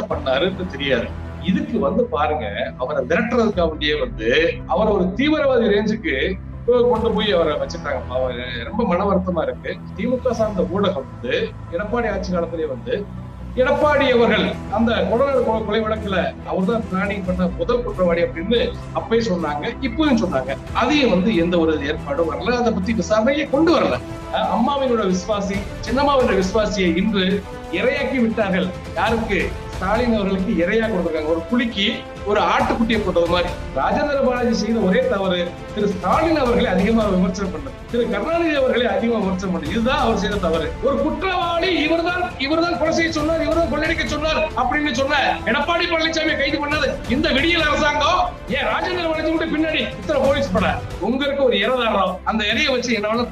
என்னத்த பண்ணாருன்னு தெரியாது. இதுக்கு வந்து பாருங்க அவரை விரட்டுறதுக்காக வந்து அவரை ஒரு தீவிரவாதி ரேஞ்சுக்கு கொண்டு போய் அவரை வச்சுட்டாங்க பாவம். ரொம்ப மன வருத்தமா இருக்கு. திமுக சார்ந்த ஊடகம் வந்து எடப்பாடி ஆட்சி காலத்திலே வந்து எடப்பாடி அவர்கள் அந்த கொடநாடு கொலை- வழக்குல அவர் தான் பிளானிங் பண்ண முதல் குற்றவாளி அப்படின்னு அப்பயும் சொன்னாங்க இப்பவும் சொன்னாங்க. அதையும் வந்து எந்த ஒரு ஏற்பாடும் வரல. அதை பத்தி விசாரணையை கொண்டு வரல. அம்மாவினோட விசுவாசி சின்னம்மாவினோட விசுவாசியை இன்று இரையாக்கி விட்டார்கள். யாருக்கு? ஸ்டாலின் அவர்களுக்கு இரையா கொடுத்திருக்காங்க. ஒரு புலிக்கு ஒரு ஆட்டுக்குட்டியை போட்டது மாதிரி. ராஜேந்திர பாலாஜி செய்த ஒரே தவறு திரு ஸ்டாலின் அவர்களை அதிகமா விமர்சனம் பண்ணது. திரு கருணாநிதி அவர்களை அதிகமாக விமர்சனம் பண்ணது. இதுதான் அவர் செய்த தவறு. ஒரு குற்றவாளி இவர்தான் இவர்தான் கொலை செய்ய சொன்னார் இவர்தான் கொள்ளடிக்க சொன்னார் அப்படின்னு சொன்ன எடப்பாடி பழனிசாமி கைது பண்ணது. இந்த விடியல் அரசாங்கம் ஏன் ராஜேந்திர பாலாஜி கூட பின்னாடி இத்தனை போலீஸ் பட? உங்களுக்கு ஒரு இறதாரம் அந்த இறைய வச்சு என்ன வேணாலும்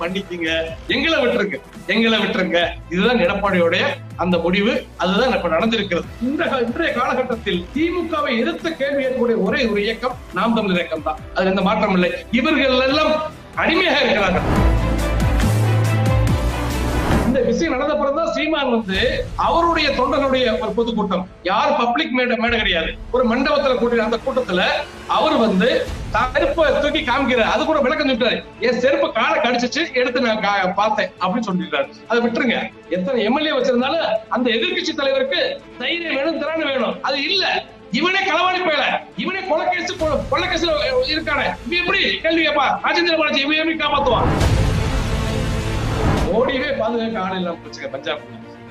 எங்களை விட்டுருங்க. எங்களை விட்டுருங்க. இதுதான் எடப்பாடியோடைய அந்த முடிவு. அதுதான் இப்ப நடந்திருக்கிறது. இந்த இன்றைய காலகட்டத்தில் திமுகவை எதிர்த்து கேள்வி கேட்கக்கூடிய ஒரே ஒரு இயக்கம் நாம் தமிழர் இயக்கம் தான். அதுல எந்த மாற்றம் இல்லை. இவர்கள் எல்லாம் அடிமையாக இருக்கிறார்கள். இந்த விஷயம் நடந்த பிறகுதான் சீமான் வந்து அவருடைய தொண்டனுடைய ஒரு பொதுக்கூட்டம். யார் பப்ளிக் மேடை மேடை கிடையாது. ஒரு மண்டபத்துல கூட்டின அந்த கூட்டத்துல அவர் வந்து செருப்பை தூக்கி காமிக்கிறார். அது கூட விளக்கம் சொல்லிட்டாரு. என் செருப்பு காலை கடிச்சிச்சு எடுத்து நான் பார்த்தேன் அப்படின்னு சொல்லிட்டாரு அதை விட்டுருங்க. எத்தனை எம்எல்ஏ வச்சிருந்தாலும் அந்த எதிர்கட்சி தலைவருக்கு தைரியம் வேணும் திறன் வேணும். அது இல்ல. இவனே களவாணி போயல. இவனே கொலைக்கேசு கொலைக்கேசுல இருக்கானே. இவன் எப்படி? கேள்வி கேப்பா. ராஜேந்திர பாலாஜி இவன் எப்படி காப்பாத்துவான்? மோடியவே பாதுகாக்க ஆள் இல்லாம போச்சுங்க பஞ்சாப்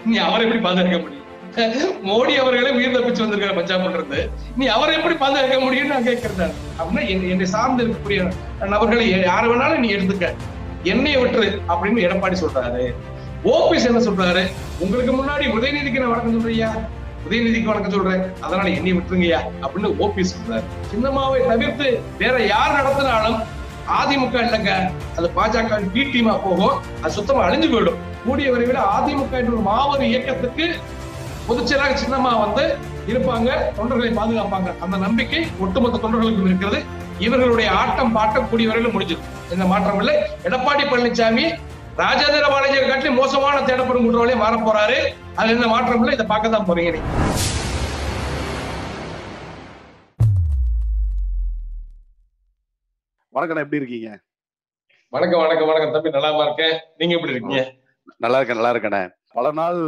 நீ அவரை எப்படி பாதுகாக்க முடியும்? மோடி அவர்களே உயிர் தப்பிச்சு வந்திருக்காரு பஞ்சாப்ல இருந்து நீ அவரை எப்படி பாதுகாக்க முடியும்னு நான் கேட்கிறேன் அப்படின்னா என்னை சார்ந்து இருக்கக்கூடிய நபர்களை யாரை வேணாலும் நீ எடுத்துக்க. என்னைய விட்டுரு அப்படின்னு எடப்பாடி சொல்றாரு. ஓபிஎஸ் என்ன சொல்றாரு? உங்களுக்கு முன்னாடி உதயநிதிக்கு நான் வணக்கம் சொல்றியா உதயநிதிக்கு வணக்கம் சொல்றேன். அதனால என்னை விட்டுருங்கய்யா அப்படின்னு ஓபி சொல்றாரு. சின்னம்மாவை தவிர்த்து வேற யார் நடத்தினாலும் அதிமுக இல்லைங்க. அது பாஜக டி டீமா போகும். அது சுத்தமா அழிஞ்சு போயிடும். கூடிய விரைவில் அதிமுக என்ற ஒரு மாபெரும் இயக்கத்துக்கு பொதுச்செயலாக சின்னம்மா வந்து இருப்பாங்க. தொண்டர்களை பாதுகாப்பாங்க. அந்த நம்பிக்கை ஒட்டுமொத்த தொண்டர்களுக்கும் இருக்கிறது. இவர்களுடைய ஆட்டம் பாட்டம் கூடிய வரையிலும் முடிஞ்சது. எந்த மாற்றம் இல்லை. எடப்பாடி பழனிசாமி ராஜேந்திர பாலாஜியை காட்டி மோசமான தேடப்படும் குற்றவாளியை மாற போறாரு அது எந்த மாற்றம் இல்லை. இதை பார்க்க தான் போறீங்க நீங்க. வணக்கம் எப்படி இருக்கீங்க? வணக்கம் வணக்கம் வணக்கம் தம்பி. நல்லாமா இருக்கேன்? நீங்க எப்படி இருக்கீங்க? நல்லா இருக்கேன் நல்லா இருக்கேனே பல நாள்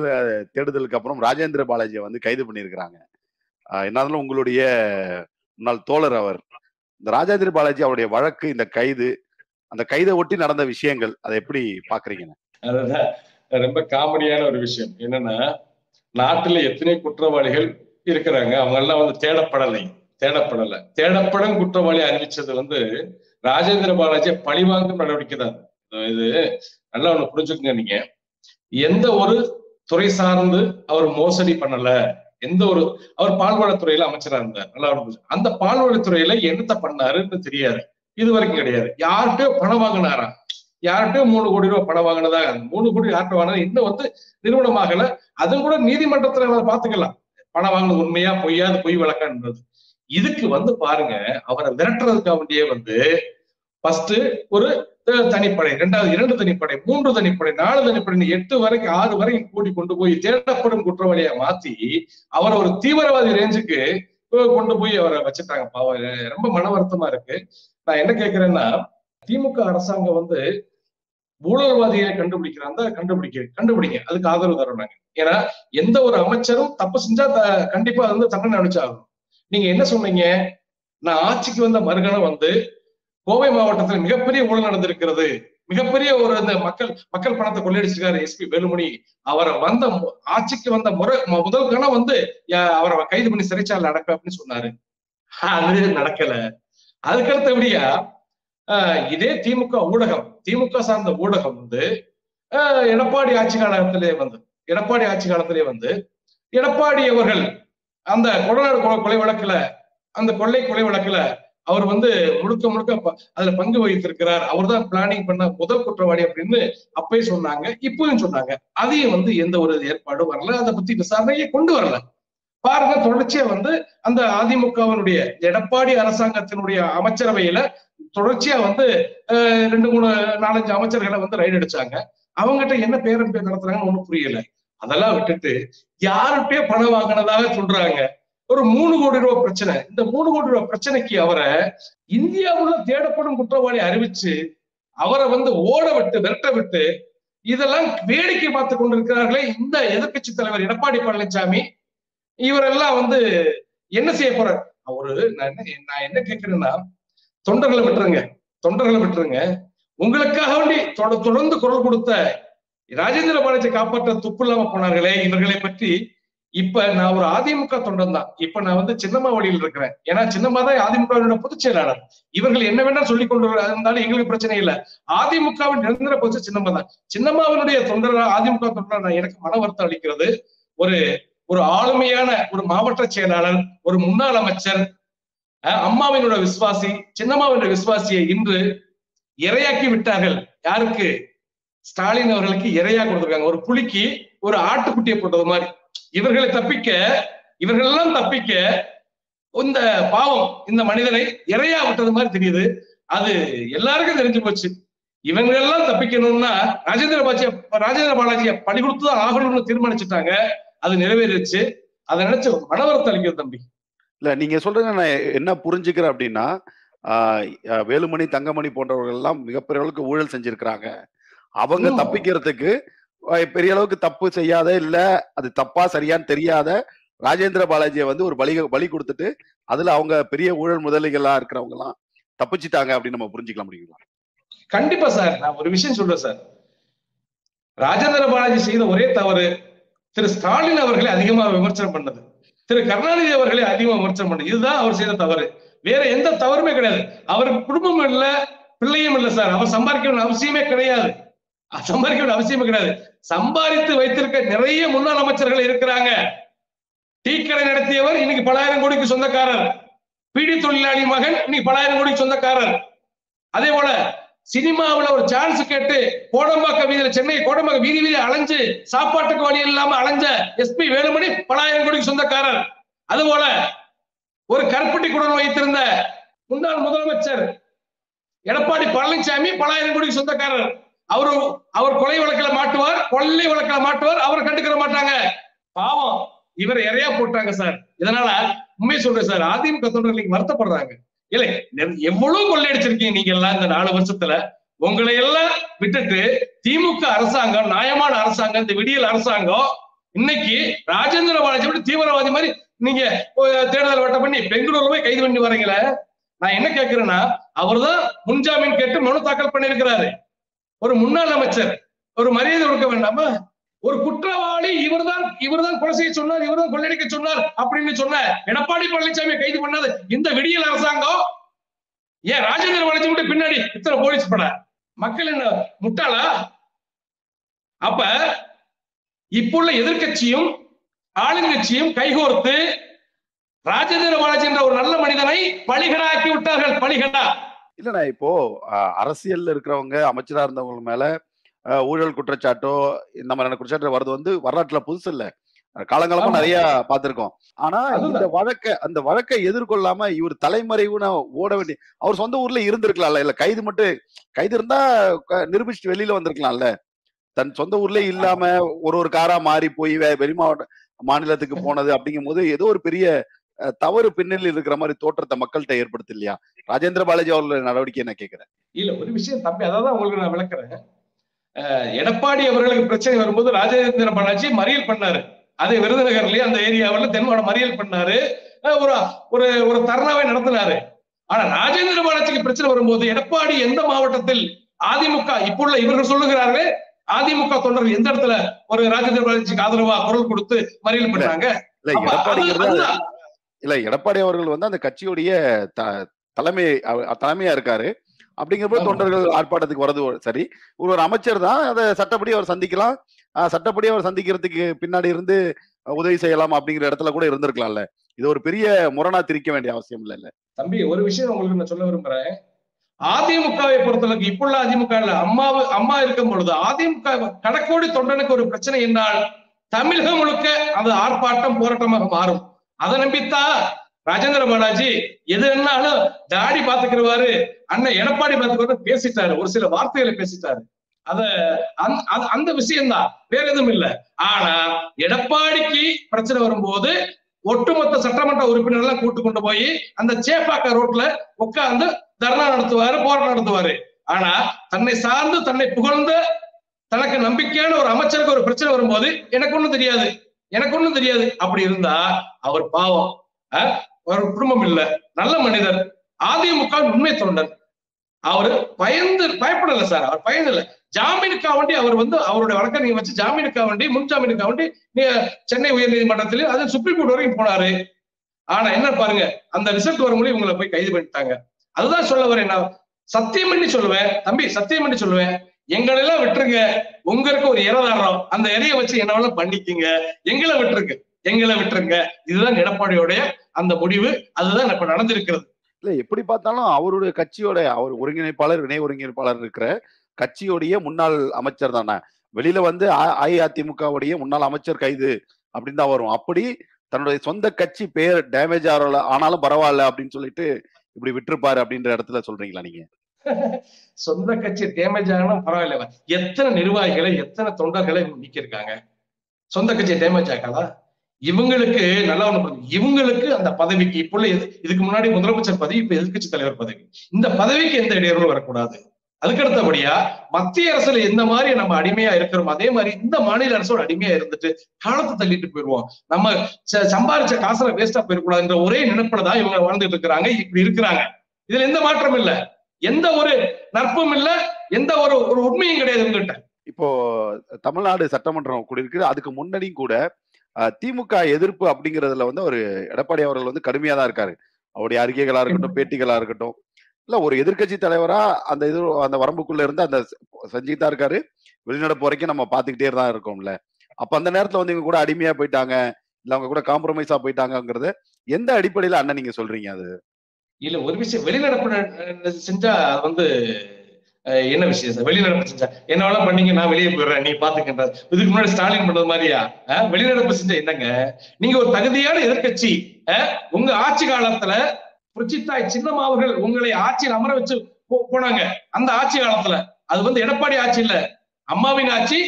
தேடுதலுக்கு அப்புறம் ராஜேந்திர பாலாஜியை வந்து கைது பண்ணியிருக்கிறாங்க. என்னாலும் உங்களுடைய முன்னாள் தோழர் அவர் இந்த ராஜேந்திர பாலாஜி அவருடைய வழக்கு இந்த கைது அந்த கைதை ஒட்டி நடந்த விஷயங்கள் அதை எப்படி பாக்குறீங்க ரொம்ப காமெடியான ஒரு விஷயம். என்னன்னா நாட்டுல எத்தனை குற்றவாளிகள் இருக்கிறாங்க. அவங்க எல்லாம் வந்து தேடப்படலை. தேடப்படல. தேடப்படும் குற்றவாளி அறிவிச்சது வந்து ராஜேந்திர பாலாஜியை பழிவாங்கும் நடவடிக்கை தான். இது நல்லா ஒண்ணு புரிஞ்சுக்கங்க நீங்க. எந்த ஒரு துறை சார்ந்து அவர் மோசடி பண்ணல. எந்த ஒரு அவர் பால்வளத்துறையில அமைச்சரா இருந்தார். நல்லா புரிஞ்சு- அந்த பால்வளத்துறையில என்னத்த பண்ணாருன்னு தெரியாது. இது வரைக்கும் கிடையாது. யார்கிட்டயோ பணம் வாங்கினாரா யார்கிட்டயோ மூணு கோடி ரூபாய் பணம் வாங்கினதா? மூணு கோடி யார்கிட்ட வாங்கினா இன்னும் வந்து நிறுவனமாகல அதுவும் கூட நீதிமன்றத்துல பாத்துக்கலாம் பணம் வாங்கினது உண்மையா பொய்யா? அது பொய் வழக்கான்றது. இதுக்கு வந்து பாருங்க அவரை விரட்டுறதுக்காக வேண்டிய வந்து ஃபர்ஸ்ட் ஒரு தனிப்படை ரெண்டாவது இரண்டு தனிப்படை மூன்று தனிப்படை நாலு தனிப்படை எட்டு வரைக்கும் ஆறு வரைக்கும் கூட்டி கொண்டு போய் தேடப்படும் குற்றவாளியா மாத்தி அவரை ஒரு தீவிரவாதி ரேஞ்சுக்கு கொண்டு போய் அவரை வச்சுட்டாங்க. பாவம் ரொம்ப மன வருத்தமா இருக்கு. நான் என்ன கேக்குறேன்னா திமுக அரசாங்கம் வந்து ஊழல்வாதிகளை கண்டுபிடிக்கிறாங்க கண்டுபிடிக்க கண்டுபிடிங்க. அதுக்கு ஆதரவு தரணுங்க நாங்க. ஏன்னா எந்த ஒரு அமைச்சரும் தப்பு செஞ்சா த- கண்டிப்பா வந்து தண்டனை அனுப்பிச்சாகணும் நீங்க என்ன சொன்னீங்க? நான் ஆட்சிக்கு வந்த மறுகணம் வந்து கோவை மாவட்டத்தில் மிகப்பெரிய ஊழல் நடந்திருக்கிறது. மிகப்பெரிய ஒரு இந்த மக்கள் மக்கள் பணத்தை கொள்ளையடிச்சிருக்காரு எஸ்பி வேலுமணி. அவரை வந்த ஆட்சிக்கு வந்த முறை முதல் கணம் வந்து அவரை கைது பண்ணி சிறைச்சாலை நடக்க அப்படின்னு சொன்னாரு. அது நடக்கல. அதுக்கடுத்தபடியா ஆஹ் இதே திமுக ஊடகம். திமுக சார்ந்த ஊடகம் வந்து ஆஹ் எடப்பாடி ஆட்சி காலத்திலே வந்து எடப்பாடி ஆட்சி காலத்திலே வந்து எடப்பாடி அவர்கள் அந்த கொடநாடு கொலை- கொலை வழக்குல அந்த கொள்ளை கொலை வழக்குல அவர் வந்து முழுக்க முழுக்க ப- அதுல பங்கு வகித்திருக்கிறார். அவர் தான் பிளானிங் பண்ண முதல் குற்றவாளி அப்படின்னு அப்பயே சொன்னாங்க இப்பவும் சொன்னாங்க. அதையும் வந்து எந்த ஒரு ஏற்பாடும் வரல. அதை பத்தி விசாரணையை கொண்டு வரல. பாருங்க தொடர்ச்சியா வந்து அந்த அதிமுகவினுடைய எடப்பாடி அரசாங்கத்தினுடைய அமைச்சரவையில தொடர்ச்சியா வந்து ரெண்டு மூணு நாலஞ்சு அமைச்சர்களை வந்து ரைடு அடிச்சாங்க. அவங்ககிட்ட என்ன பேரம் பேர் நடத்துறாங்கன்னு ஒண்ணும் புரியல. அதெல்லாம் விட்டுட்டு யார்கிட்டயே பணம் வாங்கினதாக சொல்றாங்க. ஒரு மூணு கோடி ரூபாய் பிரச்சனை. இந்த மூணு கோடி ரூபாய் பிரச்சனைக்கு அவரை இந்தியாவுல தேடப்படும் குற்றவாளி அறிவிச்சு அவரை வந்து ஓட விட்டு விரட்ட விட்டு இதெல்லாம் வேடிக்கை பார்த்து கொண்டிருக்கிறார்களே இந்த எதிர்கட்சி தலைவர் எடப்பாடி பழனிசாமி இவரெல்லாம் வந்து என்ன செய்ய போறார்? அவரு நான் நான் என்ன கேட்கிறேன்னா தொண்டர்களை விட்டுருங்க. தொண்டர்களை விட்டுருங்க. உங்களுக்காக வேண்டி தொட- தொடர்ந்து குரல் கொடுத்த ராஜேந்திர பாலாஜி காப்பாற்ற துப்பு இல்லாம போனார்களே இவர்களை பற்றி இப்ப நான் ஒரு அதிமுக தொண்டன் தான். இப்ப நான் வந்து சின்னம்மா வழியில் இருக்கிறேன். ஏன்னா சின்னம்மா தான் அதிமுகவினுடைய பொதுச் செயலாளர். இவர்கள் என்ன வேணா சொல்லிக் கொண்டு இருந்தாலும் எங்களுக்கு பிரச்சனை இல்லை. அதிமுகவின் நிரந்தர பொது சின்னம்மா தான். சின்னம்மாவினுடைய தொண்டர் அதிமுக தொண்டர் எனக்கு மன வருத்தம் அளிக்கிறது. ஒரு ஒரு ஆளுமையான ஒரு மாவட்ட செயலாளர் ஒரு முன்னாள் அமைச்சர் அம்மாவினோட விசுவாசி சின்னம்மாவினுடைய விசுவாசியை இன்று இரையாக்கி விட்டார்கள். யாருக்கு? ஸ்டாலின் அவர்களுக்கு இரையா கொடுத்திருக்காங்க. ஒரு புலிக்கு ஒரு ஆட்டுக்குட்டியை போட்டது மாதிரி. இவர்களை தப்பிக்க இவர்கள் எல்லாம் தப்பிக்க இந்த பாவம் இந்த மனிதனை இரையா விட்டது மாதிரி தெரியுது. அது எல்லாருக்கும் தெரிஞ்சு போச்சு. இவங்களெல்லாம் தப்பிக்கணும்னா ராஜேந்திர பாஜி ராஜேந்திர பாலாஜியை பணி கொடுத்துதான் ஆகணும்னு தீர்மானிச்சுட்டாங்க. அது நிறைவேறிச்சு அதை நினைச்சு மனவரத்தை அளிக்கிறது தம்பி. இல்ல நீங்க சொல்றது நான் என்ன புரிஞ்சுக்கிறேன் அப்படின்னா வேலுமணி தங்கமணி போன்றவர்கள் எல்லாம் மிகப்பெரிய அளவுக்கு ஊழல் செஞ்சிருக்கிறாங்க. அவங்க. தப்பிக்கிறதுக்கு பெரிய அளவுக்கு தப்பு செய்யாத இல்ல அது தப்பா சரியான்னு தெரியாத ராஜேந்திர பாலாஜியை வந்து ஒரு பலி பலி கொடுத்துட்டு அதுல அவங்க பெரிய ஊழல் முதலிகளா இருக்கிறவங்க எல்லாம் தப்பிச்சிட்டாங்க அப்படின்னு நம்ம புரிஞ்சுக்கலாம் முடியுங்களா கண்டிப்பா சார். நான் ஒரு விஷயம் சொல்றேன் சார். ராஜேந்திர பாலாஜி செய்த ஒரே தவறு திரு ஸ்டாலின் அவர்களை அதிகமா விமர்சனம் பண்ணது. திரு கருணாநிதி அவர்களை அதிகமா விமர்சனம் பண்ணது இதுதான் அவர் செய்த தவறு. வேற எந்த தவறுமே கிடையாது. அவருக்கு குடும்பம் இல்ல பிள்ளையும் இல்ல சார். அவர் சம்பாதிக்க வேண்டிய அவசியமே கிடையாது. சம்பாதிக்க வேண்டிய அவசியமே கிடையாது. சம்பாதித்து வைத்திருக்க நிறைய முன்னாள் அமைச்சர்கள் இருக்கிறாங்க. டீ கடை நடத்தியவர் இன்னைக்கு பலாயிரம் கோடிக்கு சொந்தக்காரர். பீடி தொழிலாளி மகன் இன்னைக்கு பலாயிரம் கோடிக்கு சொந்தக்காரர். அதே போல சினிமாவில் ஒரு சான்ஸ் கேட்டு கோடம்பாக்க வீதியில சென்னை கோடம்பாக்க வீதி வீதி அலைஞ்சு சாப்பாட்டுக்கு வழி இல்லாம அலைஞ்ச எஸ்பி வேலுமணி பலாயிரம் கோடிக்கு சொந்தக்காரர். அதுபோல ஒரு கருப்பட்டி குடன் வைத்திருந்த முன்னாள் முதலமைச்சர் எடப்பாடி பழனிசாமி பலாயிரம் கோடிக்கு சொந்தக்காரர். அவரு அவர் கொலை வழக்கில் மாட்டுவார் கொள்ளை வழக்கில் மாட்டுவார் அவரை கண்டுக்கிற மாட்டாங்க. பாவம். இவரை இறையா போட்டாங்க சார். இதனால உண்மையை சொல்றேன் சார். அதிமுக தொண்டர்கள் நீங்க வருத்தப்படுறாங்க. இல்லை எவ்வளவு கொள்ளையடிச்சிருக்கீங்க நீங்க எல்லாம் இந்த நாலு வருஷத்துல? உங்களை எல்லாம் விட்டுட்டு திமுக அரசாங்கம் நியாயமான அரசாங்கம் இந்த விடியல் அரசாங்கம் இன்னைக்கு ராஜேந்திர பாலாஜி விட தீவிரவாதி மாதிரி நீங்க அஹ், தேடுதல் வட்டம் பண்ணி பெங்களூர்ல போய் கைது பண்ணி வரீங்களே? நான் என்ன கேட்கிறேன்னா அவர்தான் முன்ஜாமீன் கேட்டு மனு தாக்கல் பண்ணிருக்கிறாரு ஒரு முன்னாள் அமைச்சர். ஒரு மரியாதை கொடுக்க வேண்டாமா? ஒரு குற்றவாளி இவர்தான் இவர்தான் கொலை செய்ய சொன்னார் இவர்தான் கொள்ளடிக்க சொன்னார் அப்படின்னு சொன்ன எடப்பாடி பழனிசாமி கைது பண்ணாது இந்த விடியல் அரசாங்கம்? ஏன் ராஜேந்திர பாலாஜி மட்டும் பின்னாடி இத்தனை போலீஸ் பட? மக்கள் என்ன முட்டாளா? அப்ப இப்ப உள்ள எதிர்க்கட்சியும் ஆளுங்கட்சியும் கைகோர்த்து ராஜேந்திர பாலாஜி என்ற ஒரு நல்ல மனிதனை பலிகடாக்கி விட்டார்கள் பலிகடா இல்லண்ணா இப்போ அரசியல்ல இருக்கிறவங்க அமைச்சரா இருந்தவங்க மேல ஊழல் குற்றச்சாட்டோ இந்த மாதிரியான குற்றச்சாட்டு வர்றது வந்து வரலாற்றுல புதுசு இல்ல. காலங்காலமா. நிறைய பார்த்திருக்கோம். ஆனா. இந்த வழக்க அந்த வழக்கை எதிர்கொள்ளாம இவர் தலைமறைவுன ஓட வேண்டிய அவர் சொந்த ஊர்ல இருந்திருக்கலாம்ல. இல்ல கைது மட்டும் கைது இருந்தா நிரூபிச்சுட்டு வெளியில வந்திருக்கலாம்ல. தன் சொந்த ஊர்லயே இல்லாம ஒரு ஒரு காரா மாறி போய் வெளி மாவட்ட மாநிலத்துக்கு போனது அப்படிங்கும் போது ஏதோ ஒரு பெரிய தவறு பின்னணியில் இருக்கிற மாதிரி தோற்றத்தை மக்கள்கிட்ட ஏற்படுத்து இல்லையா? ராஜேந்திர பாலாஜி அவர்களோட நடவடிக்கை நான் கேட்கிறேன் இல்ல ஒரு விஷயம் தம்பி அதான் உங்களுக்கு நான் விளக்குறேன். எடப்பாடி அவர்களுக்கு பிரச்சனை வரும்போது ராஜேந்திர பாலாஜி மறியல் பண்ணாரு. அது விருதுநகர்லயே அந்த ஏரியாவில் தென்மாவட்ட மறியல் பண்ணாரு. ஒரு ஒரு ஒரு தர்ணாவை நடத்தினாரு. ஆனா ராஜேந்திர பாலாஜிக்கு பிரச்சனை வரும்போது எடப்பாடி எந்த மாவட்டத்தில் அதிமுக இப்போ உள்ள இவர்கள் சொல்லுகிறார்கள் அதிமுக தொண்டர்கள் எந்த இடத்துல ஒரு ராஜேந்திர பாலாஜிக்கு ஆதரவா குரல் கொடுத்து மறியல் பண்ணாங்க? இல்ல எடப்பாடி அவர்கள் வந்து அந்த கட்சியுடைய தலைமை தலைமையா இருக்காரு. அப்படிங்கிறப்ப. தொண்டர்கள் ஆர்ப்பாட்டத்துக்கு வரது சரி. ஒரு ஒரு அமைச்சர் தான் அதை சட்டப்படி அவர் சந்திக்கலாம். சட்டப்படி அவர் சந்திக்கிறதுக்கு பின்னாடி இருந்து உதவி செய்யலாம் அப்படிங்கிற இடத்துல கூட இருந்திருக்கலாம்ல. இது ஒரு பெரிய முரணா திரிக்க வேண்டிய அவசியம் இல்ல இல்ல தம்பி ஒரு விஷயம் உங்களுக்கு நான் சொல்ல விரும்புறேன். அதிமுகவை பொறுத்தளவுக்கு இப்போ உள்ள அதிமுக அம்மாவு அம்மா இருக்கும் பொழுது அதிமுக கடக்கோடி தொண்டனுக்கு ஒரு பிரச்சனை என்றால் தமிழகம் முழுக்க அது ஆர்ப்பாட்டம் போராட்டமாக மாறும். அதை நம்பித்தான் ராஜேந்திர பாலாஜி எது என்னாலும் தாடி பாத்துக்கிறவாரு அண்ணன் எடப்பாடி பாத்துக்கிறவாரு பேசிட்டாரு. ஒரு சில வார்த்தைகளை பேசிட்டாரு. அத அந்த- அந்த- அந்த விஷயம்தான். வேற எதுவும் இல்ல. ஆனா எடப்பாடிக்கு பிரச்சனை வரும்போது ஒட்டுமொத்த சட்டமன்ற உறுப்பினர் எல்லாம் கூட்டு கொண்டு போய் அந்த சேப்பாக்க ரோட்ல உட்கார்ந்து தர்ணா நடத்துவாரு போராட்டம் நடத்துவாரு. ஆனா தன்னை சார்ந்து தன்னை புகழ்ந்த தனக்கு நம்பிக்கையான ஒரு அமைச்சருக்கு ஒரு பிரச்சனை வரும்போது எனக்கு ஒண்ணும் தெரியாது. எனக்கு ஒண்ணும் தெரியாது. அப்படி இருந்தா அவர் பாவம். ஒரு குடும்பம் இல்ல. நல்ல மனிதர். அதிமுக உண்மை தொண்டன் அவரு பயந்து பயப்படல சார். அவர் பயந்தல. ஜாமீனுக்காக வண்டி அவர் வந்து அவருடைய வழக்கை நீங்க வச்சு ஜாமீனுக்காக வண்டி முன் ஜாமீனுக்காக வண்டி நீங்க சென்னை உயர் நீதிமன்றத்திலே அது சுப்ரீம் கோர்ட் வரைக்கும் போனாரு. ஆனா என்ன பாருங்க அந்த ரிசல்ட் வரும்போது இவங்களை போய் கைது பண்ணிட்டாங்க. அதுதான் சொல்ல வரேன் நான். சத்தியம் பண்ணி சொல்லுவேன். தம்பி சத்தியம் பண்ணி சொல்லுவேன். எங்களெல்லாம் விட்டுருங்க. உங்களுக்கு ஒரு இறதாரம் அந்த இறைய வச்சு என்ன வேணாலும் பண்ணிக்கங்க. எங்களை விட்டுருங்க எங்களை விட்டுருங்க. இதுதான் எடப்பாடியோடைய அந்த முடிவு. அதுதான் இப்ப நடந்திருக்கிறது. இல்ல எப்படி பார்த்தாலும் அவருடைய கட்சியோட அவர் ஒருங்கிணைப்பாளர் இணை ஒருங்கிணைப்பாளர் இருக்கிற கட்சியோடைய முன்னாள் அமைச்சர் தானே. வெளியில வந்து அஇஅதிமுகவுடைய முன்னாள் அமைச்சர் கைது அப்படின்னு தான் வரும். அப்படி தன்னுடைய சொந்த கட்சி பேர் டேமேஜ் ஆகல ஆனாலும் பரவாயில்ல அப்படின்னு சொல்லிட்டு இப்படி விட்டுருப்பாரு அப்படின்ற இடத்துல சொல்றீங்களா நீங்க? சொந்த கட்சி டேமேஜ் ஆகணும் பரவாயில்ல. எத்தனை நிர்வாகிகளை எத்தனை தொண்டர்களை இவங்க நீக்கியிருக்காங்க? சொந்த கட்சி டேமேஜ் ஆகாதா? இவங்களுக்கு நல்லா ஒண்ணு இவங்களுக்கு அந்த பதவிக்கு இப்போ இதுக்கு முன்னாடி முதலமைச்சர் பதவி இப்ப எதிர்கட்சி தலைவர் பதவி? இந்த பதவிக்கு எந்த இடையூறும் வரக்கூடாது. அதுக்கு அடுத்தபடியா மத்திய அரசுல எந்த மாதிரி நம்ம அடிமையா இருக்கிறோம் அதே மாதிரி இந்த மாநில அரசோட அடிமையா இருந்துட்டு காலத்தை தள்ளிட்டு போயிடுவோம். நம்ம ச- சம்பாரிச்ச காசுல வேஸ்டா போயிடக்கூடாதுன்ற ஒரே நினைப்புல தான் இவங்க வாழ்ந்துட்டு இருக்கிறாங்க இப்படி இருக்கிறாங்க. இதுல எந்த மாற்றம் இல்ல. எந்த ஒரு நட்பும் இல்ல எந்த ஒரு ஒரு உண்மையும் கிடையாது உங்ககிட்ட இப்போ தமிழ்நாடு சட்டமன்றம் கூட இருக்குது அதுக்கு முன்னாடியும் கூட திமுக எதிர்ப்பு அப்படிங்கறதுல வந்து ஒரு எடப்பாடி அவர்கள் வந்து கடுமையா தான் இருக்காரு. அவருடைய அறிக்கைகளா இருக்கட்டும் பேட்டிகளா இருக்கட்டும். இல்ல ஒரு எதிர்க்கட்சி தலைவரா அந்த இது அந்த வரம்புக்குள்ள இருந்து அந்த தான் இருக்காரு. வெளிநடப்பு வரைக்கும் நம்ம பாத்துக்கிட்டே தான் இருக்கோம்ல. அப்ப அந்த நேரத்துல வந்து இவங்க கூட அடிமையா போயிட்டாங்க. இல்ல அவங்க கூட காம்ப்ரமைஸா போயிட்டாங்கங்கறது எந்த அடிப்படையில அண்ணன் நீங்க சொல்றீங்க அது? இல்ல ஒரு விஷயம் வெளிநடப்பு செஞ்சா வந்து என்ன விஷயம் சார்? வெளிநடப்பு செஞ்சா என்னவெல்லாம் பண்ணீங்க நான் வெளியே போயிடுறேன். நீ பாத்துக்கின்ற இதுக்கு முன்னாடி ஸ்டாலின் பண்றது மாதிரியா? வெளிநடப்பு செஞ்சா என்னங்க? நீங்க ஒரு தகுதியான எதிர்க்கட்சி அஹ், உங்க ஆட்சி காலத்துல புரட்சித்தாய் சின்னம்மா அவர்கள் உங்களை ஆட்சியில் அமர வச்சு போ- போனாங்க. அந்த ஆட்சி காலத்துல. அது வந்து எடப்பாடி ஆட்சி இல்ல. அம்மாவின் ஆட்சி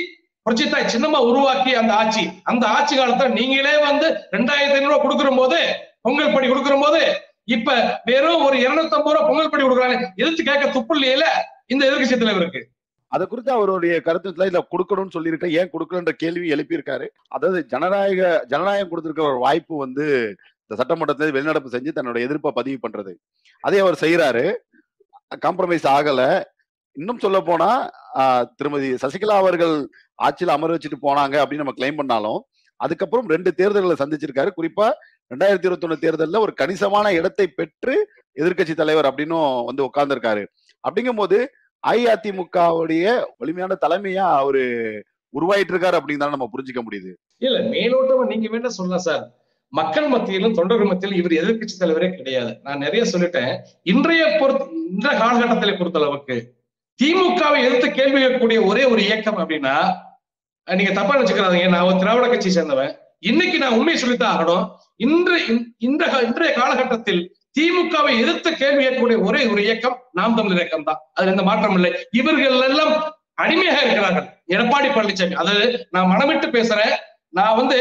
புரட்சித்தாய் சின்னம்மா உருவாக்கி அந்த ஆட்சி. அந்த ஆட்சி காலத்துல நீங்களே வந்து ரெண்டாயிரத்தி ஐநூறு ரூபாய் கொடுக்கிற போது பொங்கல் படி கொடுக்கிற போது இப்ப வெறும் ஒரு இருநூத்தி ஐம்பது ரூபாய் பொங்கல் படி கொடுக்குறாங்க. எதிர்த்து கேட்க துப்பு இல்லையில இந்த எதிர்கட்சி தலைவருக்கு அதை குறித்து அவருடைய கருத்துல இல்ல கொடுக்கணும்னு சொல்லியிருக்க ஏன் கொடுக்கலன்ற கேள்வி எழுப்பியிருக்காரு. அதாவது ஜனநாயக ஜனநாயகம் கொடுத்திருக்கிற ஒரு வாய்ப்பு வந்து இந்த சட்டமன்றத்தில் வெளிநடப்பு செஞ்சு தன்னோட எதிர்ப்பை பதிவு பண்றது. அதே அவர் செய்யறாரு காம்ப்ரமைஸ் ஆகல. இன்னும் சொல்ல போனா திருமதி சசிகலா அவர்கள் ஆட்சியில் அமர வச்சுட்டு போனாங்க அப்படின்னு நம்ம கிளைம் பண்ணாலும் அதுக்கப்புறம் ரெண்டு தேர்தல்களை சந்திச்சிருக்காரு. குறிப்பா ரெண்டாயிரத்தி இருபத்தி ஒண்ணு தேர்தலில் ஒரு கணிசமான இடத்தை பெற்று எதிர்க்கட்சி தலைவர் அப்படின்னும் வந்து உட்கார்ந்திருக்காரு. அப்படிங்கும்போது அஇஅதிமுகவுடைய வலிமையான தலைமையா அவரு உருவாயிட்டு இருக்காரு அப்படின்னு தான் நம்ம புரிஞ்சுக்க முடியுது. இல்ல மேலோட்டமா நீங்க வேணா சொல்லலாம் சார். மக்கள் மத்தியிலும் தொண்டர்கள் மத்தியிலும் இவர் எதிர்க்கட்சி தலைவரே கிடையாது. நான் நிறைய சொல்லிட்டேன். இன்றைய பொறுத்த இன்றைய காலகட்டத்திலே பொறுத்த அளவுக்கு திமுகவை எதிர்த்து கேள்வி கேட்கக்கூடிய ஒரே ஒரு இயக்கம் அப்படின்னா நீங்க தப்பா நினைச்சுக்கிறாதீங்க நான் ஒரு திராவிட கட்சி சேர்ந்தவன். இன்னைக்கு நான் உண்மையை சொல்லித்தான் ஆகணும். இன்று இந்த- இன்றைய காலகட்டத்தில் திமுகவை எதிர்த்து கேள்வி கேட்கக்கூடிய ஒரே ஒரு இயக்கம் நாம் தமிழர் இயக்கம் தான். அதுல எந்த மாற்றம் இல்லை. இவர்கள் எல்லாம் அடிமையாக இருக்கிறார்கள். எடப்பாடி பழனிசாமி அதாவது நான் மனமிட்டு பேசுறேன். நான் வந்து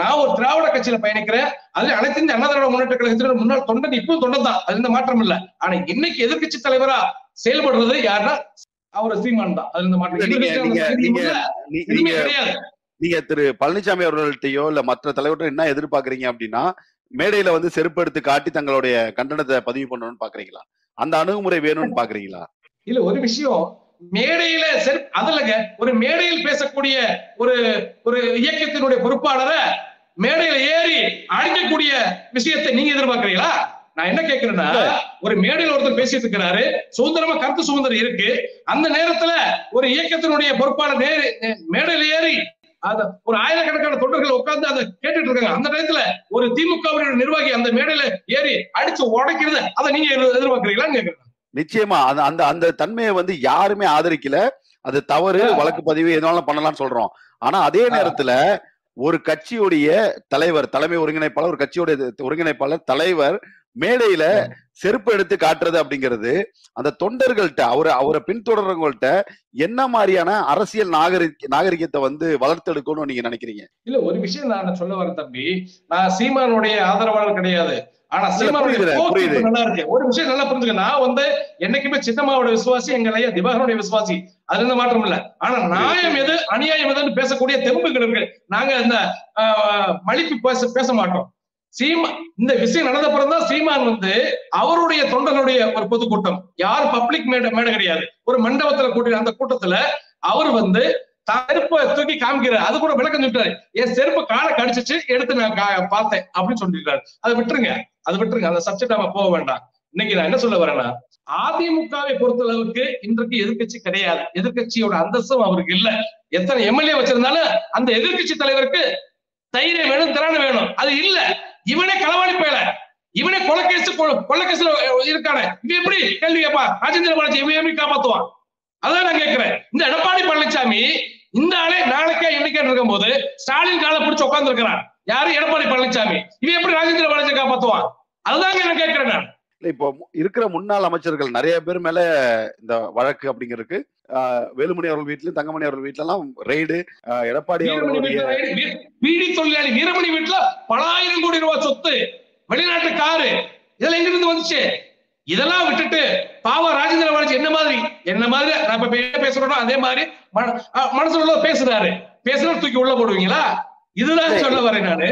நான் ஒரு திராவிட கட்சியில பயணிக்கிறேன். அதுல அனைத்து இந்திய அண்ணா திராவிட முன்னேற்ற கழகத்தின் முன்னாள் தொண்டன் இப்பவும் தொண்டன் தான். அது எந்த மாற்றம் இல்ல. ஆனா இன்னைக்கு எதிர்க்கட்சி தலைவரா செயல்படுறது யாருன்னா அவர் சீமான் தான். அதுல இந்த மாற்றம் கிடையாது. நீங்க திரு பழனிசாமி அவர்கள்ட்டயோ இல்ல மற்ற தலைவர்கிட்ட என்ன எதிர்பார்க்கறீங்க அப்படின்னா மேடையில வந்து செருப்பு எடுத்து காட்டி தங்களுடைய கண்டனத்தை பதிவு பண்ணணும்னு பாக்குறீங்களா? அந்த அணுகுமுறை வேணும்னு பாக்குறீங்களா? இல்ல ஒரு விஷயம். மேடையில சரி அதுலங்க ஒரு மேடையில் பேசக்கூடிய ஒரு ஒரு இயக்கத்தினுடைய பொறுப்பாளரை மேடையில ஏறி அடிக்கக்கூடிய விஷயத்தை நீங்க எதிர்பார்க்கறீங்களா? நான் என்ன கேக்குறேன்னா ஒரு மேடையில் ஒருத்தர் பேசிட்டு இருக்கிறாரு. சுதந்திரமா கருத்து சுதந்திரம் இருக்கு. அந்த நேரத்துல ஒரு இயக்கத்தினுடைய பொறுப்பாளர் மேடையில ஏறி ஒரு ஆயிரக்கணக்கான தொண்டர்கள் உட்கார்ந்து அதை கேட்டுட்டு இருக்காங்க. அந்த நேரத்துல ஒரு திமுகவுடைய நிர்வாகி அந்த மேடையில ஏறி அடிச்சு உடைக்கிறது அதை நீங்க எதிர்- எதிர்பார்க்கறீங்களான்னு கேக்குறேன் நிச்சயமா. அந்த அந்த அந்த தன்மையை வந்து யாருமே ஆதரிக்கல. அது தவறு. வழக்கு பதிவு எதுனாலும் பண்ணலாம்னு சொல்றோம். ஆனா அதே. நேரத்துல ஒரு கட்சியுடைய தலைவர் தலைமை ஒருங்கிணைப்பாளர் ஒரு கட்சியுடைய ஒருங்கிணைப்பாளர் தலைவர் மேடையில செருப்பு எடுத்து காட்டுறது அப்படிங்கிறது அந்த தொண்டர்கள்ட்ட அவரை அவரை பின்தொடர்றவங்கள்ட்ட என்ன மாதிரியான அரசியல் நாகரி நாகரிகத்தை வந்து வளர்த்தெடுக்கணும்னு நீங்க நினைக்கிறீங்க? இல்ல ஒரு விஷயம் நான் சொல்ல வரேன் தம்பி. நான் சீமானுடைய ஆதரவாளர் கிடையாது. ஆனா சீமானுடைய புரியுது, நல்லா இருக்கு. ஒரு விஷயம் நல்லா புரிஞ்சுக்க. நான் வந்து என்னைக்குமே சின்னம்மாவோட விசுவாசி எங்க ஐயா திவாகரனுடைய விசுவாசி. அது எந்த மாற்றம் இல்ல. ஆனா நியாயம் எது அநியாயம் எதுன்னு பேசக்கூடிய தெம்புகள் இருக்கு. நாங்க இந்த மலிப்பு பேச பேச மாட்டோம். சீமா இந்த விஷயம் நடந்த சீமான் வந்து அவருடைய தொண்டர்களுடைய ஒரு பொதுக்கூட்டம். யார் பப்ளிக் மேட மேடை கிடையாது. ஒரு மண்டபத்துல கூட்டிய அந்த கூட்டத்துல அவர் வந்து செருப்பை தூக்கி காமிக்கிறார். அது கூட விளக்கம் சொல்லிட்டாரு. என் செருப்பு காலை கடிச்சிச்சு எடுத்து நான் கா- பார்த்தேன் அப்படின்னு சொல்லிருக்காரு அதை விட்டுருங்க. அதை விட்டுருங்க. அந்த சப்ஜெக்ட் நம்ம போக வேண்டாம். இன்னைக்கு நான் என்ன சொல்ல வரேன்னா அதிமுகவை பொறுத்த அளவுக்கு இன்றைக்கு எதிர்க்கட்சி கிடையாது. எதிர்க்கட்சியோட அந்தஸ்தும் அவருக்கு இல்ல. எத்தனை எம்எல்ஏ வச்சிருந்தாலும் அந்த எதிர்க்கட்சி தலைவருக்கு தைரியம் வேணும் திறன் வேணும். அது இல்ல. இவனே களவாணி பயல இவனே கொலைக்கேசு கொலைக்கேசுல இருக்கானே. இவன் எப்படி? கேள்வி கேப்பா. ராஜேந்திர பாலாஜி இவன் எப்படி காப்பாத்துவான்? அதான் நான் கேட்கிறேன் இந்த எடப்பாடி பழனிசாமி இந்த ஆளே நாளைக்கே இன்னைக்கே இருக்கும் போது ஸ்டாலின் காலை பிடிச்சு உட்கார்ந்து இருக்கிறான் யாரு? எடப்பாடி பழனிசாமி இவன் எப்படி ராஜேந்திர பாலாஜி காப்பாத்துவான்? அதுதாங்க நான் கேட்கிறேன் நான். இப்போ மு- இருக்கிற முன்னாள் அமைச்சர்கள் நிறைய பேர் மேல இந்த வழக்கு அப்படிங்கிறதுக்கு வேலுமணி அவர்கள் வீட்லயும் தங்கமணி அவர்கள் வீட்ல எல்லாம் ரெய்டு எடப்பாடி வீரமணி அவர்களுடைய வீட்டுல பீடி தொழிலாளி வீரமணி வீட்டுல பலாயிரம் கோடி ரூபாய் சொத்து வெளிநாட்டு காரு இதெல்லாம் எங்க இருந்து வந்துச்சு? இதெல்லாம் விட்டுட்டு பாவ ராஜேந்திர பாலாஜி என்ன மாதிரி என்ன மாதிரி நான் இப்ப என்ன பேசுறோம் அதே மாதிரி மனசுல உள்ள பேசுறாரு. பேசுறது தூக்கி உள்ள போடுவீங்களா? இதுதான் சொல்ல வரேன் நானு.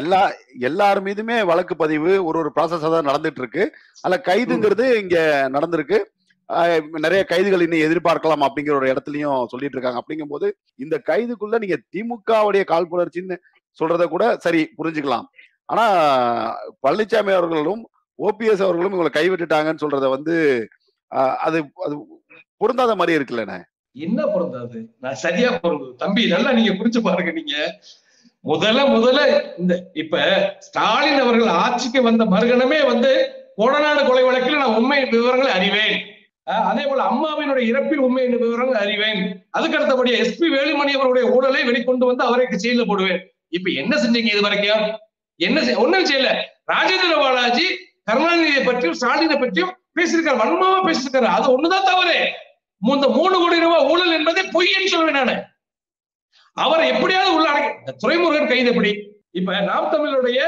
எல்லா எல்லார் மீதுமே வழக்கு பதிவு ஒரு ஒரு ப்ராசஸா தான் நடந்துட்டு இருக்கு. அதுல கைதுங்கிறது இங்க நடந்திருக்கு. நிறைய கைதுகள் இன்னும் எதிர்பார்க்கலாம் அப்படிங்கிற ஒரு இடத்துலயும் சொல்லிட்டு இருக்காங்க. அப்படிங்கும்போது இந்த கைதுக்குள்ள நீங்க திமுகவுடைய கால் புலர்ச்சின்னு சொல்றத கூட சரி புரிஞ்சுக்கலாம். ஆனா பழனிசாமி அவர்களும் ஓபிஎஸ் அவர்களும் இவங்களை கைவிட்டுட்டாங்கன்னு சொல்றத வந்து அது அது பொருந்தாத மாதிரி இருக்குல்லண்ணே. என்ன பொருந்தாது? நான் சரியா பொருந்தது. தம்பி நல்லா நீங்க புரிஞ்சு பாருங்க நீங்க. முதல்ல முதல்ல இந்த இப்ப ஸ்டாலின் அவர்கள் ஆட்சிக்கு வந்த மறுகணமே வந்து கொடநாடு கொலை வழக்கில் நான் உண்மை விவரங்களை அறிவேன். அதே போல அம்மாவினுடைய இறப்பில் உண்மை விவரங்கள் அறிவேன். அதுக்கு அடுத்தபடியா எஸ்பி வேலுமணி அவருடைய ஊழலை வெளிக்கொண்டு வந்து அவரை செயல போடுவேன். இப்ப என்ன செஞ்சீங்க இது வரைக்கும்? என்ன ஒண்ணும் செய்யல. ராஜேந்திர பாலாஜி கருணாநிதியை பற்றியும் ஸ்டாலினை பற்றியும் பேசியிருக்காரு. வன்மமா பேசியிருக்காரு. அது ஒண்ணுதான் தவறு. இந்த மூணு கோடி ரூபாய் ஊழல் என்பதே பொய்ன்னு சொல்லுவேன் நானு. அவரை எப்படியாவது உள்ள அடக்கி துரைமுருகன் கைது எப்படி? இப்ப நாம் தமிழருடைய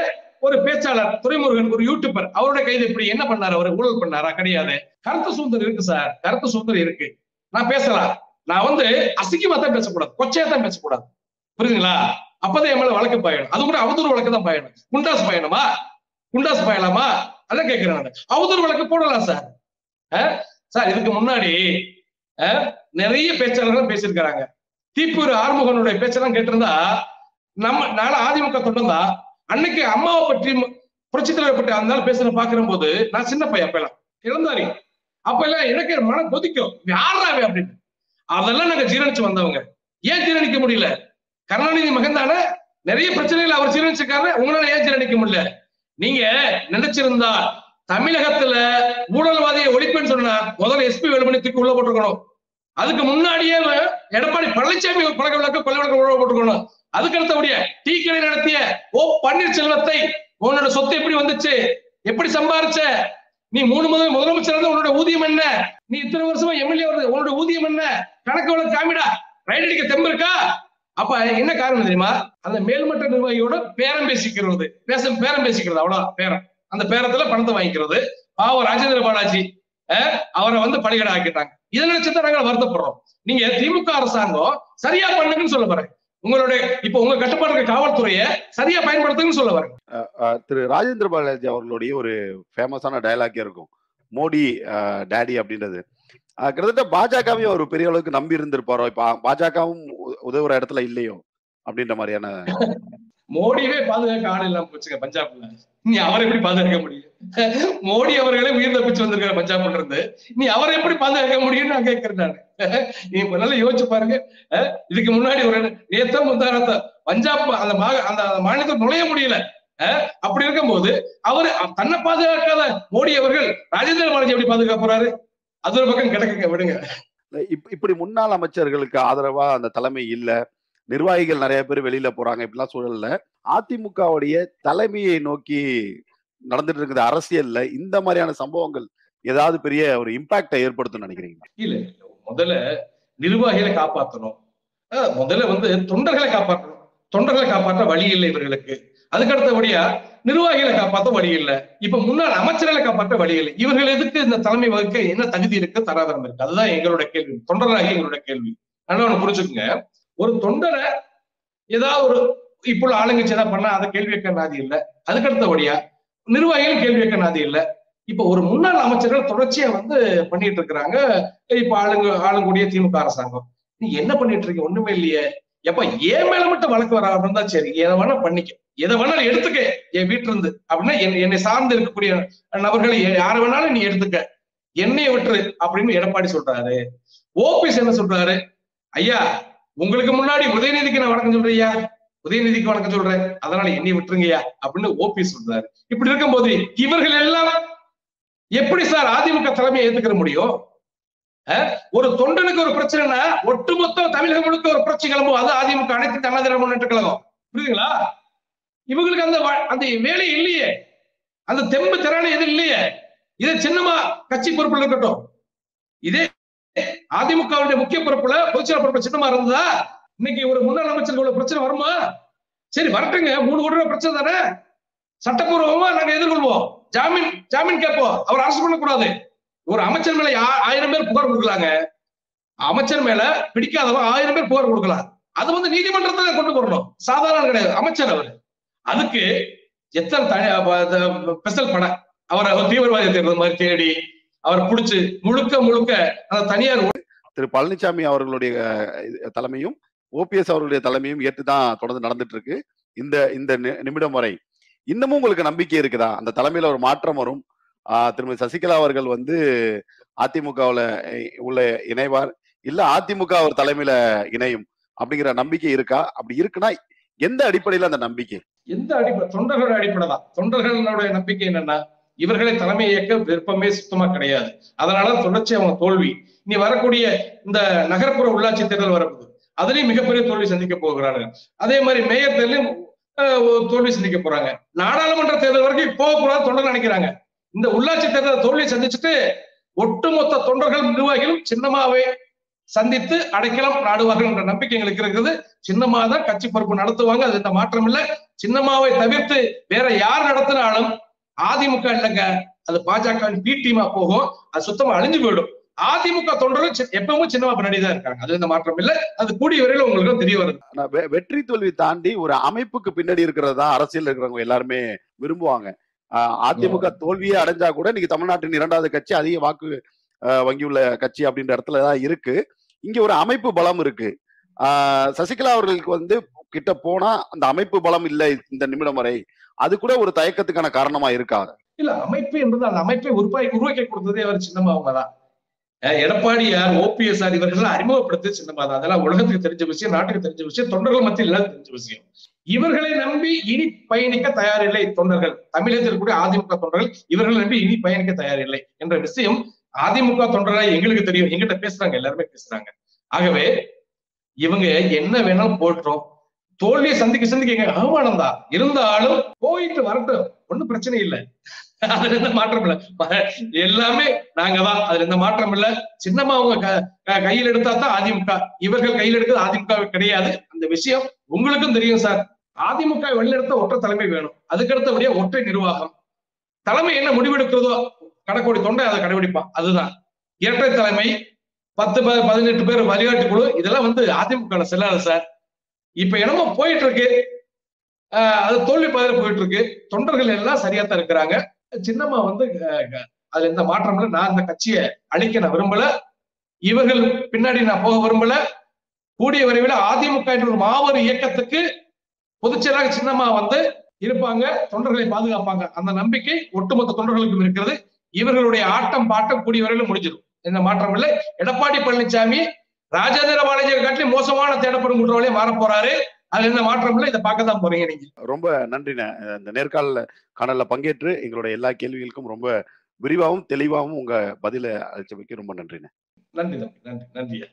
ஒரு பேச்சாளர் துரைமுருகன் ஒரு யூடியூபர் அவருடைய கைது இப்படி என்ன பண்ணாரு அவர்? ஊழல் பண்ணாரா? கிடையாது. கருத்து சுதந்திரம் இருக்கு சார். கருத்து சுதந்திரம் இருக்கு. நான் பேசலாம். நான் வந்து அசிங்கமா தான் பேசக்கூடாது. கொச்சையா தான் பேசக்கூடாது. புரியுதுங்களா? அப்பதான் என் மேல வழக்கு பயணம். அது கூட அவதூறு வழக்கு தான் பயணம். குண்டாஸ் பயணமா? குண்டாஸ் பயணமா அதான் கேட்கிறேன் நான். அவதூறு வழக்கு போடலாம் சார். சார் இதுக்கு முன்னாடி நிறைய பேச்சாளர்கள் பேசியிருக்கிறாங்க. தீப்பூர் ஆறுமுகனுடைய பேச்செல்லாம் கேட்டிருந்தா நம்ம நாளை அதிமுக தொடர்ந்தா அன்னைக்கு அம்மாவை பற்றி புரட்சி தலைவர் பற்றி அந்த நாள் பேசுற பாக்குற போது நான் சின்ன பையன் அப்பெல்லாம். அப்ப எல்லாம் எனக்கு மனம் கொதிக்கும். யாராவே அப்படின்னு. அதெல்லாம் நாங்க ஜீரணிச்சு வந்தவங்க. ஏன் ஜீரணிக்க முடியல? கருணாநிதி மகன் தானே நிறைய பிரச்சனைகள் அவர் ஜீரணிச்சிருக்காரு. உங்களால ஏன் ஜீரணிக்க முடியல? நீங்க நினைச்சிருந்தா தமிழகத்துல ஊழல்வாதியை ஒழிப்புன்னு சொன்னா முதல்ல எஸ்பி வேலுமணி தூக்கி உள்ள போட்டுருக்கணும். அதுக்கு முன்னாடியே எடப்பாடி பழனிசாமி பழக்க விளக்க கொலை விளக்க உள்ள போட்டுருக்கணும். அதுக்கு அடுத்தபடியே டீ கடை நடத்திய ஓ பன்னீர்செல்வத்தை உன்னோட சொத்து எப்படி வந்துச்சு? எப்படி சம்பாரிச்ச? நீ மூணு முதல் முதலமைச்சர் உன்னோட ஊதியம் என்ன? நீ இத்தனை வருஷமா எம்எல்ஏ வருது உன்னோட ஊதியம் என்ன? கணக்கு வழக்கு காமிடா. ரைட் அடிக்க தெம்பு இருக்கா? அப்ப என்ன காரணம் தெரியுமா? அந்த மேல்மட்ட நிர்வாகியோட பேரம் பேசிக்கிறது. பேச பேரம் பேசிக்கிறது அவ்வளவு பேரம். அந்த பேரத்துல பணத்தை வாங்கிக்கிறது. பாவ ராஜேந்திர பாலாஜி அஹ், அவரை வந்து பலிகடை ஆக்கிட்டாங்க இதை நினைச்சுதான் நாங்கள் வருத்தப்படுறோம். நீங்க திமுக அரசாங்கம் சரியா பண்ணுங்கன்னு சொல்ல போறேன். உங்களுடைய இப்ப உங்க கட்டுப்பாடு காவல்துறையை சரியா பயன்படுத்துங்கன்னு சொல்ல வரேன். திரு ராஜேந்திர பாலாஜி அவர்களுடைய ஒரு ஃபேமஸான டயலாக்கே இருக்கும். மோடி டேடி அப்படின்றது. கிட்டத்தட்ட பாஜகவையும் ஒரு பெரிய அளவுக்கு நம்பி இருந்திருப்பாரோ? இப்ப பாஜகவும் உதவுற இடத்துல இல்லையோ? அப்படின்ற மாதிரியான மோடியவே பாதுகாக்க ஆள் இல்லாம போச்சுங்க பஞ்சாப்ல. நீ அவரை எப்படி பாதுகாக்க முடியும்? மோடி அவர்களே உயிர் தப்பிச்சு வந்திருக்காரு பஞ்சாப்ல இருந்து. நீ அவரை எப்படி பாதுகாக்க முடியும்னு நான் கேட்கிறேன் நான். நீ இப்ப நல்லா யோசிச்சு பாருங்க. அஹ், இதுக்கு முன்னாடி ஒரு நேத்த முந்தானத்த பஞ்சாப் அந்த அந்த மாநிலத்தில் நுழைய முடியல. அப்படி இருக்கும்போது அவரு தன்னை பாதுகாக்காத மோடி அவர்கள் ராஜேந்திர பாலாஜி எப்படி பாதுகாக்க போறாரு? அது ஒரு பக்கம் கிடக்குங்க விடுங்க. இப்- இப்படி முன்னாள் அமைச்சர்களுக்கு ஆதரவா அந்த தலைமை இல்ல. நிர்வாகிகள் நிறைய பேர் வெளியில போறாங்க இப்படிலாம் சூழல்ல. அதிமுகவுடைய தலைமையை நோக்கி நடந்துட்டு இருக்குது அரசியல்ல இந்த மாதிரியான சம்பவங்கள் ஏதாவது பெரிய ஒரு இம்பாக்டை ஏற்படுத்தும் நினைக்கிறீங்க இல்ல முதல்ல நிர்வாகிகளை காப்பாற்றணும் முதல்ல வந்து தொண்டர்களை காப்பாற்றணும். தொண்டர்களை காப்பாற்ற வழி இல்லை இவர்களுக்கு. அதுக்கு அடுத்தபடியா நிர்வாகிகளை காப்பாற்ற வழி இல்லை. இப்ப முன்னாள் அமைச்சர்களை காப்பாற்ற வழி இல்லை. இவர்கள் எதுக்கு இந்த தலைமை வகுக்க என்ன தகுதி இருக்கு தராதரம் இருக்கு? அதுதான் எங்களோட கேள்வி. தொண்டராகி எங்களோட கேள்வி. நல்லா ஒண்ணு புரிஞ்சுக்குங்க. ஒரு தொண்டரை ஏதாவது ஒரு இப்போ ஆளுங்கட்சி ஏதாவது பண்ணா அதை கேள்வி வைக்க நாதி இல்லை. அதுக்கு அடுத்தபடியா நிர்வாகிகள் கேள்வி கேட்க நாதி இல்லை. இப்ப ஒரு முன்னாள் அமைச்சர்கள் தொடர்ச்சியா வந்து பண்ணிட்டு இருக்கிறாங்க. இப்ப ஆளுங்க ஆளுங்கூடிய திமுக அரசாங்கம். நீ என்ன பண்ணிட்டு இருக்க? ஒண்ணுமே இல்லையே. எப்ப ஏன் மேல மட்டும் வழக்கு வராம இருந்தா சரி எதை வேணா பண்ணிக்க. எதை வேணாலும் எடுத்துக்க. என் வீட்டுல இருந்து. அப்படின்னா என்னை சார்ந்து இருக்கக்கூடிய நபர்களை யாரை வேணாலும் நீ எடுத்துக்க. என்னைய விட்டுரு அப்படின்னு எடப்பாடி சொல்றாரு. ஓபிஎஸ் என்ன சொல்றாரு? ஐயா உங்களுக்கு முன்னாடி உதயநிதிக்கு நான் வணக்கம் சொல்றியா உதயநிதிக்கு வணக்கம் சொல்றேன். அதனால என்னை விட்டுருங்கய்யா அப்படின்னு ஓபி சொல்றாரு. இப்படி இருக்கும்போது இவர்கள் எல்லாம் எப்படி சார் அதிமுக தலைமையை ஏத்துக்கிற முடியும்? அஹ், ஒரு தொண்டனுக்கு ஒரு பிரச்சனைனா ஒட்டுமொத்த தமிழகம் முழுக்க ஒரு பிரச்சனை கிளம்பும். அது அதிமுக அனைத்து அண்ணா திராவிட முன்னேற்ற கழகம். புரியுதுங்களா? இவங்களுக்கு அந்த அந்த வேலை இல்லையே. அந்த தெம்பு திறனை எது இல்லையே. இதே சின்னமா கட்சி பொறுப்புல இருக்கட்டும். இதே அதிமுகவுடைய முக்கிய பொறுப்புல பொதுச்செயலாளர் பொறுப்பு சின்னமா இருந்ததா? இன்னைக்கு ஒரு முன்னாள் அமைச்சருக்கு இவ்வளவு பிரச்சனை வருமா? சரி வரட்டுங்க. மூணு கோடி ரூபாய் பிரச்சனை தானே? சட்டப்பூர்வமா நாங்க எதிர்கொள்வோம். ஜாமீன் ஜாமீன் கேட்போம். அவர் அரசு பண்ணக்கூடாது. ஒரு அமைச்சர் மேல ஆயிரம் பேர் புகார் கொடுக்கலாங்க. அமைச்சர் மேல பிடிக்காதவன் ஆயிரம் பேர் புகார் கொடுக்கலாம். அது வந்து நீதிமன்றத்துல கொண்டு வரணும் சாதாரண கிடையாது. அமைச்சர் அவர். அதுக்கு எத்தனை ஸ்பெஷல் படம் அவரை அவர் தீவிரவாதி தேர்தல் மாதிரி தேடி அவர் பிடிச்சு முழுக்க முழுக்க அந்த தனியார் திரு பழனிசாமி அவர்களுடைய தலைமையும் ஓபிஎஸ் அவர்களுடைய தலைமையும் ஏற்றுதான் தொடர்ந்து நடந்துட்டு இருக்கு இந்த இந்த நிமிடம் வரை இன்னமும் உங்களுக்கு நம்பிக்கை இருக்குதா? அந்த தலைமையில ஒரு மாற்றம் வரும். திருமதி சசிகலா அவர்கள் வந்து அதிமுகவுல உள்ள இணைவார். இல்ல அதிமுக அவர் தலைமையில இணையும் அப்படிங்கிற நம்பிக்கை இருக்கா? அப்படி இருக்குன்னா எந்த அடிப்படையில அந்த நம்பிக்கை? எந்த அடிப்படை தொண்டர்கள் அடிப்படை தான். தொண்டர்களுடைய நம்பிக்கை என்னன்னா இவர்களை தலைமை இயக்க விருப்பமே சுத்தமா கிடையாது. அதனால தொடர்ச்சி அவங்க தோல்வி. இனி வரக்கூடிய இந்த நகர்ப்புற உள்ளாட்சி தேர்தல் வரப்போகுது அதுலயும் மிகப்பெரிய தோல்வி சந்திக்க போகிறார்கள். அதே மாதிரி மேயர் தேர்தலையும் தோல்வி சந்திக்க போறாங்க. நாடாளுமன்ற தேர்தல் வரைக்கும் போகக்கூடாது தொண்டர்கள் நினைக்கிறாங்க. இந்த உள்ளாட்சி தேர்தல் தோல்வியை சந்திச்சுட்டு ஒட்டுமொத்த தொண்டர்கள் நிர்வாகிகளும் சின்னமாவே சந்தித்து அடைக்கலம் நாடுவார்கள் என்ற நம்பிக்கை எங்களுக்கு இருக்குது சின்னமா தான் கட்சி பொறுப்பு நடத்துவாங்க அது எந்த மாற்றம் இல்ல. சின்னமாவை தவிர்த்து வேற யார் நடத்தினாலும் அதிமுக இல்லைங்க அது பாஜக பி டீமா போகும் அது சுத்தமா அழிஞ்சு போயிடும். அதிமுக தொண்டர்கள் எப்பவும் சின்னமா பின்னாடி தான் இருக்காங்க. அது இந்த மாற்றம் இல்ல. அது கூடிய வரையில உங்களுக்கு தெரிய வருது வெற்றி தோல்வி தாண்டி ஒரு அமைப்புக்கு பின்னாடி இருக்கிறது அரசியல் இருக்கிறவங்க எல்லாருமே விரும்புவாங்க. அதிமுக தோல்வியே அடைஞ்சா கூட இன்னைக்கு தமிழ்நாட்டின் இரண்டாவது கட்சி அதிக வாக்கு ஆஹ் வங்கி உள்ள கட்சி அப்படின்ற இடத்துல தான் இருக்கு. இங்க ஒரு அமைப்பு பலம் இருக்கு. ஆஹ் சசிகலா அவர்களுக்கு வந்து கிட்ட போனா அந்த அமைப்பு பலம் இல்லை இந்த நிமிடம் வரை. அது கூட ஒரு தயக்கத்துக்கான காரணமா இருக்கா? இல்ல அமைப்பு என்பது அந்த அமைப்பை உருவாக்கி உருவாக்கி கொடுத்ததே அவர் சின்னமா அவங்க தான் அஹ் எடப்பாடியார் ஓபிஎஸ் ஆர் இவர்கள் அறிமுகப்படுத்தி சின்னமா அதெல்லாம் உலகத்துக்கு தெரிஞ்ச விஷயம் நாட்டுக்கு தெரிஞ்ச விஷயம் தொண்டர்கள் மத்தியில் எல்லாரும் தெரிஞ்ச விஷயம். இவர்களை நம்பி இனி பயணிக்க தயாரில்லை தொண்டர்கள். தமிழகத்தில் கூட அதிமுக தொண்டர்கள் இவர்களை நம்பி இனி பயணிக்க தயாரில்லை என்ற விஷயம் அதிமுக தொண்டராக எங்களுக்கு தெரியும். எங்கிட்ட பேசுறாங்க எல்லாருமே பேசுறாங்க. ஆகவே இவங்க என்ன வேணாலும் போட்டோம் தோல்வியை சந்திக்க சந்திக்க எங்க அவமானம் தான். இருந்தாலும் போயிட்டு வரட்டும். ஒண்ணும் பிரச்சனை இல்லை. அதுல எந்த மாற்றம் இல்ல. எல்லாமே நாங்க தான். அதுல எந்த மாற்றம் இல்ல. சின்னமா அவங்க க- க- கையில் எடுத்தா தான் அதிமுக. இவர்கள் கையில் எடுக்கிறது அதிமுக கிடையாது. அந்த விஷயம் உங்களுக்கும் தெரியும் சார். அதிமுக வெளிநடத்த ஒற்றை தலைமை வேணும். அதுக்கடுத்தபடியா ஒற்றை நிர்வாகம். தலைமை என்ன முடிவெடுக்கிறதோ கடைக்கோடி தொண்டை அதை கடைபிடிப்பான். அதுதான். இரட்டை தலைமை பத்து பதினெட்டு பேர் வழிகாட்டு குழு இதெல்லாம் வந்து அதிமுக செல்லாது சார். இப்ப என்னமோ போயிட்டு இருக்கு. அது தோல்வி மாதிரி போயிட்டு இருக்கு தொண்டர்கள் எல்லாம் சரியா தான் இருக்கிறாங்க. சின்னம்மா வந்து அதுல எந்த மாற்றம் இல்லை. நான் இந்த கட்சியை அழிக்க நான் விரும்பல. இவர்கள் பின்னாடி நான் போக விரும்பல. கூடிய விரைவில் அதிமுக என்ற ஒரு மாபெரும் இயக்கத்துக்கு பொதுச்செயலாளர் சின்னம்மா வந்து இருப்பாங்க. தொண்டர்களை பாதுகாப்பாங்க. அந்த நம்பிக்கை ஒட்டுமொத்த தொண்டர்களுக்கும் இருக்கிறது. இவர்களுடைய ஆட்டம் பாட்டம் கூடிய வரையிலும் முடிஞ்சிடும். இந்த மாற்றம் இல்லை. எடப்பாடி பழனிசாமி ராஜேந்திர பாலாஜியை காட்டிலும் மோசமான தேடப்படும் குற்றவாளியை மாற போறாரு அதுல எந்த மாற்றம் இல்லை. இதை பார்க்க தான் போறீங்க நீங்க. ரொம்ப நன்றிண்ணே. இந்த நேர்காணல காணல பங்கேற்று எங்களுடைய எல்லா கேள்விகளுக்கும் ரொம்ப விரிவாகவும் தெளிவாகவும் உங்க பதில அளிச்சமைக்கு ரொம்ப நன்றிண்ணே. நன்றி நன்றி. நன்றியா?